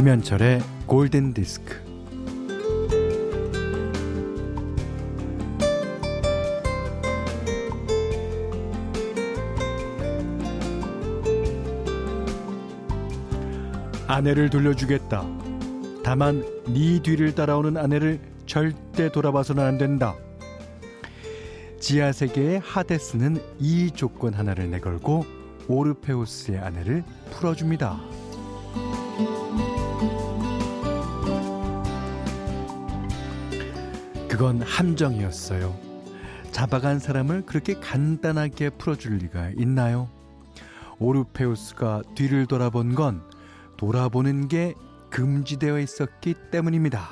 김현철의 골든 디스크. 아내를 돌려주겠다. 다만 네 뒤를 따라오는 아내를 절대 돌아봐서는 안 된다. 지하 세계의 하데스는 이 조건 하나를 내걸고 오르페우스의 아내를 풀어줍니다. 그건 함정이었어요. 잡아간 사람을 그렇게 간단하게 풀어줄 리가 있나요? 오르페우스가 뒤를 돌아본 건 돌아보는 게 금지되어 있었기 때문입니다.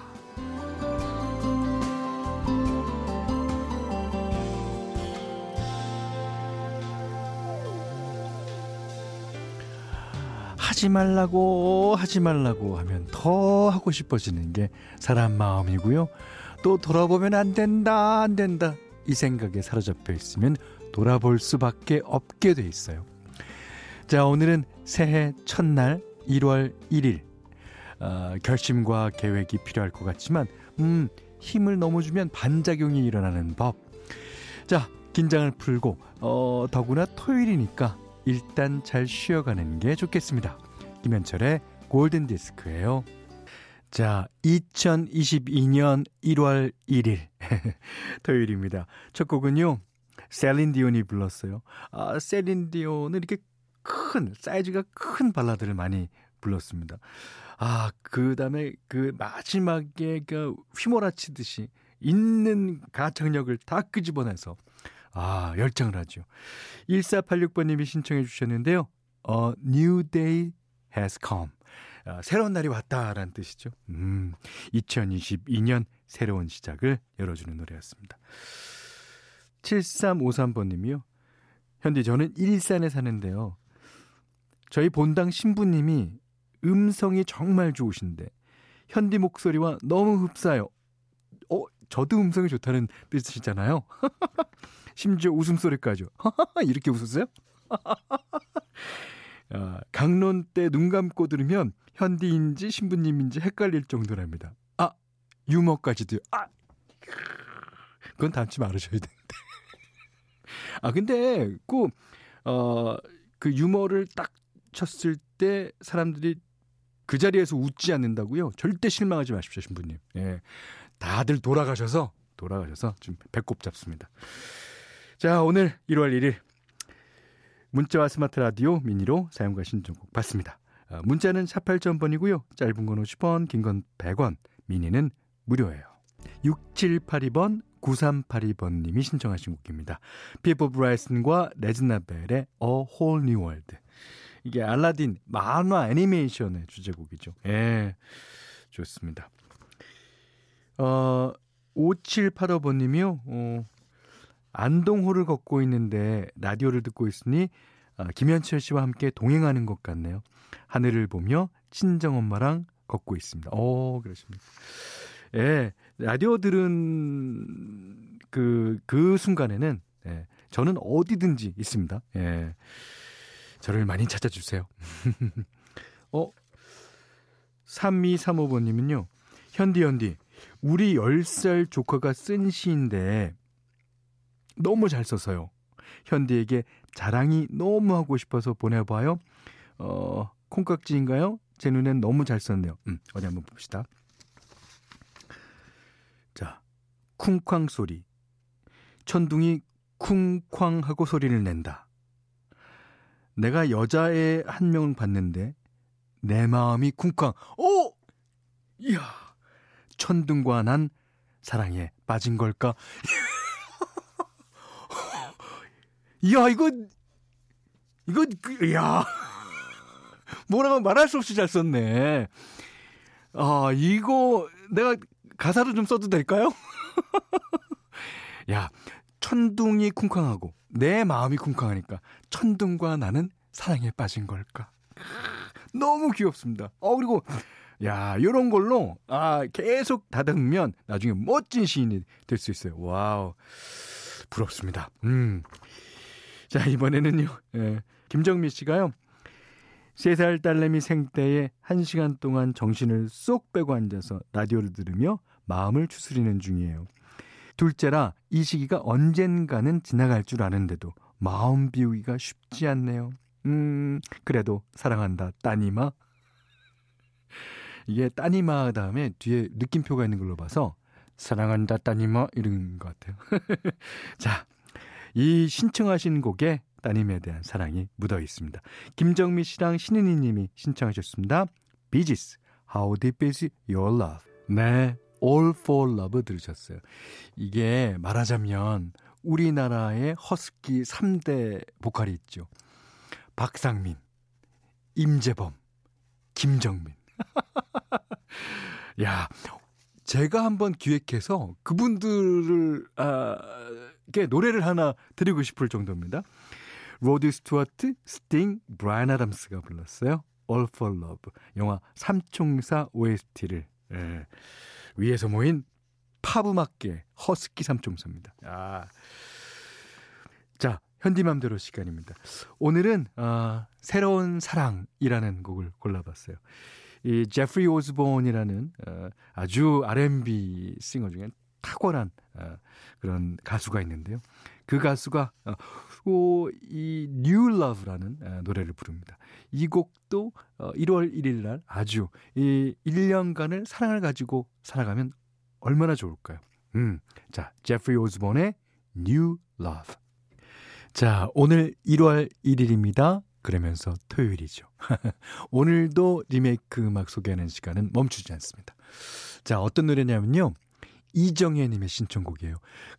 하지 말라고 하지 말라고 하면 더 하고 싶어지는 게 사람 마음이고요. 또 돌아보면 안 된다 안 된다 이 생각에 사로잡혀 있으면 돌아볼 수밖에 없게 돼 있어요. 자 오늘은 새해 첫날 1월 1일 어, 결심과 계획이 필요할 것 같지만 음 힘을 너무 주면 반작용이 일어나는 법. 자 긴장을 풀고 어, 더구나 토요일이니까 일단 잘 쉬어가는 게 좋겠습니다. 김현철의 골든 디스크예요. 자, 2022년 1월 1일 토요일입니다. 첫 곡은요. 셀린 디온이 불렀어요. 아, 셀린 디온은 이렇게 큰 사이즈가 큰 발라드를 많이 불렀습니다. 아, 그다음에 그 마지막에 그 휘몰아치듯이 있는 가창력을 다 끄집어내서 아, 열정을 하죠. 1486번 님이 신청해 주셨는데요. 어, New Day has come. 아, 새로운 날이 왔다라는 뜻이죠. 음, 2022년 새로운 시작을 열어주는 노래였습니다. 7353번님이요. 현디, 저는 일산에 사는데요. 저희 본당 신부님이 음성이 정말 좋으신데, 현디 목소리와 너무 흡사해요. 어, 저도 음성이 좋다는 뜻이잖아요. 심지어 웃음소리까지. 이렇게 웃었어요? 아, 강론 때 눈 감고 들으면 현디인지 신부님인지 헷갈릴 정도랍니다. 아, 유머까지도요. 아, 그건 닮지 말으셔야 되는데. 아, 근데 그, 어, 그 유머를 딱 쳤을 때 사람들이 그 자리에서 웃지 않는다고요? 절대 실망하지 마십시오, 신부님. 예. 다들 돌아가셔서, 돌아가셔서 좀 배꼽 잡습니다. 자, 오늘 1월 1일 문자와 스마트 라디오 미니로 사연과 신청곡 받습니다. 아, 문자는 48,000번이고요. 짧은 건 50원, 긴 건 100원, 미니는 무료예요. 6782번, 9382번님이 신청하신 곡입니다. 피보 브라이슨과 레지나 벨의 A Whole New World. 이게 알라딘 만화 애니메이션의 주제곡이죠. 예, 좋습니다. 어, 5785번님이요. 어, 안동호를 걷고 있는데 라디오를 듣고 있으니 아, 김현철 씨와 함께 동행하는 것 같네요. 하늘을 보며 친정 엄마랑 걷고 있습니다. 오, 그러십니까. 예, 라디오 들은 그, 그 순간에는, 예, 저는 어디든지 있습니다. 예. 저를 많이 찾아주세요. 어, 3235번님은요, 현디, 현디, 우리 10살 조카가 쓴 시인데, 너무 잘 써서요. 현디에게 자랑이 너무 하고 싶어서 보내봐요. 어, 콩깍지인가요? 제 눈엔 너무 잘 썼네요. 음, 어디 한번 봅시다. 자, 쿵쾅 소리. 천둥이 쿵쾅 하고 소리를 낸다. 내가 여자애 한 명을 봤는데 내 마음이 쿵쾅. 오! 이야. 천둥과 난 사랑에 빠진 걸까? 이야, 이거, 이거, 그, 이야. 뭐라고 말할 수 없이 잘 썼네. 아, 이거, 내가 가사를 좀 써도 될까요? 야, 천둥이 쿵쾅하고, 내 마음이 쿵쾅하니까, 천둥과 나는 사랑에 빠진 걸까? 너무 귀엽습니다. 어, 그리고, 야, 요런 걸로, 아, 계속 다듬으면 나중에 멋진 시인이 될 수 있어요. 와우. 부럽습니다. 음. 자, 이번에는요, 예, 김정미 씨가요, 3살 딸내미 생때에 1시간 동안 정신을 쏙 빼고 앉아서 라디오를 들으며 마음을 추스리는 중이에요. 둘째라 이 시기가 언젠가는 지나갈 줄 아는데도 마음 비우기가 쉽지 않네요. 음, 그래도 사랑한다, 따님아. 이게 따님아 다음에 뒤에 느낌표가 있는 걸로 봐서 사랑한다, 따님아 이런 것 같아요. 자, 이 신청하신 곡에 따님에 대한 사랑이 묻어 있습니다. 김정미 씨랑 신은희 님이 신청하셨습니다. 비지스, How Deep Is Your Love? 네, All for Love 들으셨어요. 이게 말하자면 우리나라의 허스키 3대 보컬이 있죠. 박상민, 임재범, 김정민. 야, 제가 한번 기획해서 그분들을 아, 게 노래를 하나 드리고 싶을 정도입니다. 로드 스튜어트, 스팅, 브라이언 아담스가 불렀어요. All for Love. 영화 삼총사 OST를 예, 위에서 모인 팝음악계 허스키 삼총사입니다. 아. 자, 현디맘대로 시간입니다. 오늘은 어, 새로운 사랑이라는 곡을 골라봤어요. 이 제프리 오즈본이라는 어, 아주 R&B 싱어 중에 탁월한 어, 그런 가수가 있는데요. 그 가수가 어, 오, 이 New Love라는 어, 노래를 부릅니다. 이 곡도 어, 1월 1일 날 아주 이 1년간을 사랑을 가지고 살아가면 얼마나 좋을까요? 음, 자, 제프리 오즈본의 New Love. 자, 오늘 1월 1일입니다. 그러면서 토요일이죠. 오늘도 리메이크 음악 소개하는 시간은 멈추지 않습니다. 자, 어떤 노래냐면요. 이정혜 님의 신청곡이에요.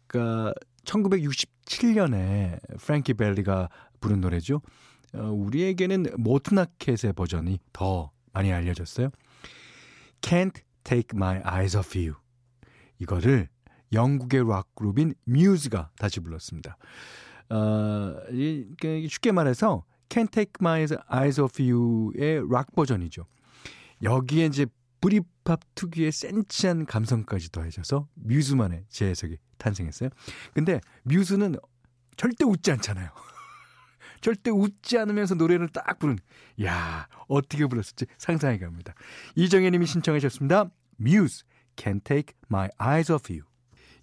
그러니까 1967년에 프랭키 벨리가 부른 노래죠. 어, 우리에게는 모트나켓의 버전이 더 많이 알려졌어요. Can't Take My Eyes Off You. 이거를 영국의 락 그룹인 뮤즈가 다시 불렀습니다. 어, 쉽게 말해서 Can't Take My Eyes Off You의 락 버전이죠. 여기에 이제 브리팝 특유의 센치한 감성까지 더해져서 뮤즈만의 재해석이 탄생했어요. 근데 뮤즈는 절대 웃지 않잖아요. 절대 웃지 않으면서 노래를 딱 부른. 야 어떻게 불렀을지 상상이 갑니다. 이정혜 님이 신청해 주셨습니다. 뮤즈, Can't Take My Eyes Off You.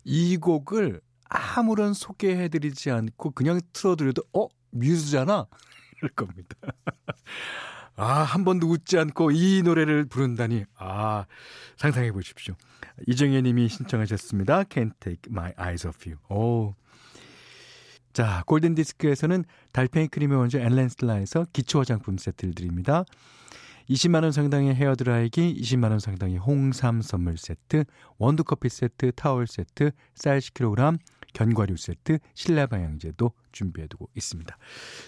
이 곡을 아무런 소개해드리지 않고 그냥 틀어드려도 어? 뮤즈잖아? 이럴 겁니다. 아, 한 번도 웃지 않고 이 노래를 부른다니. 아, 상상해 보십시오. 이정혜 님이 신청하셨습니다. Can't Take My Eyes Off You. 오. 자, 골든 디스크에서는 달팽이 크림의 원조 앨렌슬라에서 기초 화장품 세트를 드립니다. 20만 원 상당의 헤어 드라이기, 20만 원 상당의 홍삼 선물 세트, 원두 커피 세트, 타월 세트, 쌀 10kg, 견과류 세트, 실내 방향제도 준비해 두고 있습니다.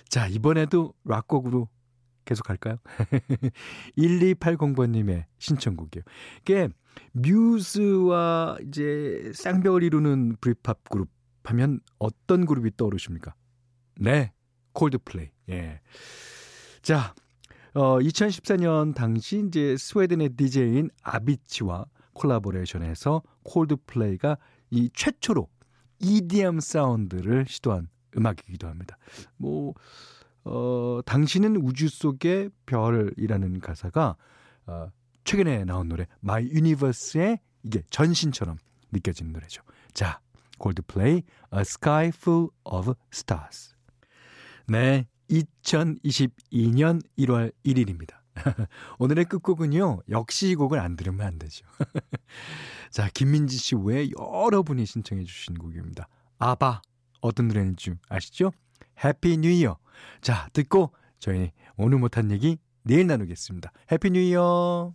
자, 이번에도 락곡으로 계속 할까요? 1280번님의 신청곡이에요. 이게 뮤즈와 이제 쌍벽을 이루는 브리팝 그룹 하면 어떤 그룹이 떠오르십니까? 네, 콜드플레이. 예. 자, 어, 2014년 당시 이제 스웨덴의 DJ인 아비치와 콜라보레이션해서 콜드플레이가 이 최초로 EDM 사운드를 시도한 음악이기도 합니다. 뭐 어, 당신은 우주 속의 별이라는 가사가 어, 최근에 나온 노래 My Universe의 이게 전신처럼 느껴지는 노래죠. 자, 골드플레이 A Sky Full of Stars. 네, 2022년 1월 1일입니다. 오늘의 끝곡은요, 역시 이 곡을 안 들으면 안 되죠. 자, 김민지 씨 외에 여러분이 신청해 주신 곡입니다. 아바, 어떤 노래인지 아시죠? Happy New Year. 자, 듣고 저희 오늘 못한 얘기 내일 나누겠습니다. Happy New Year.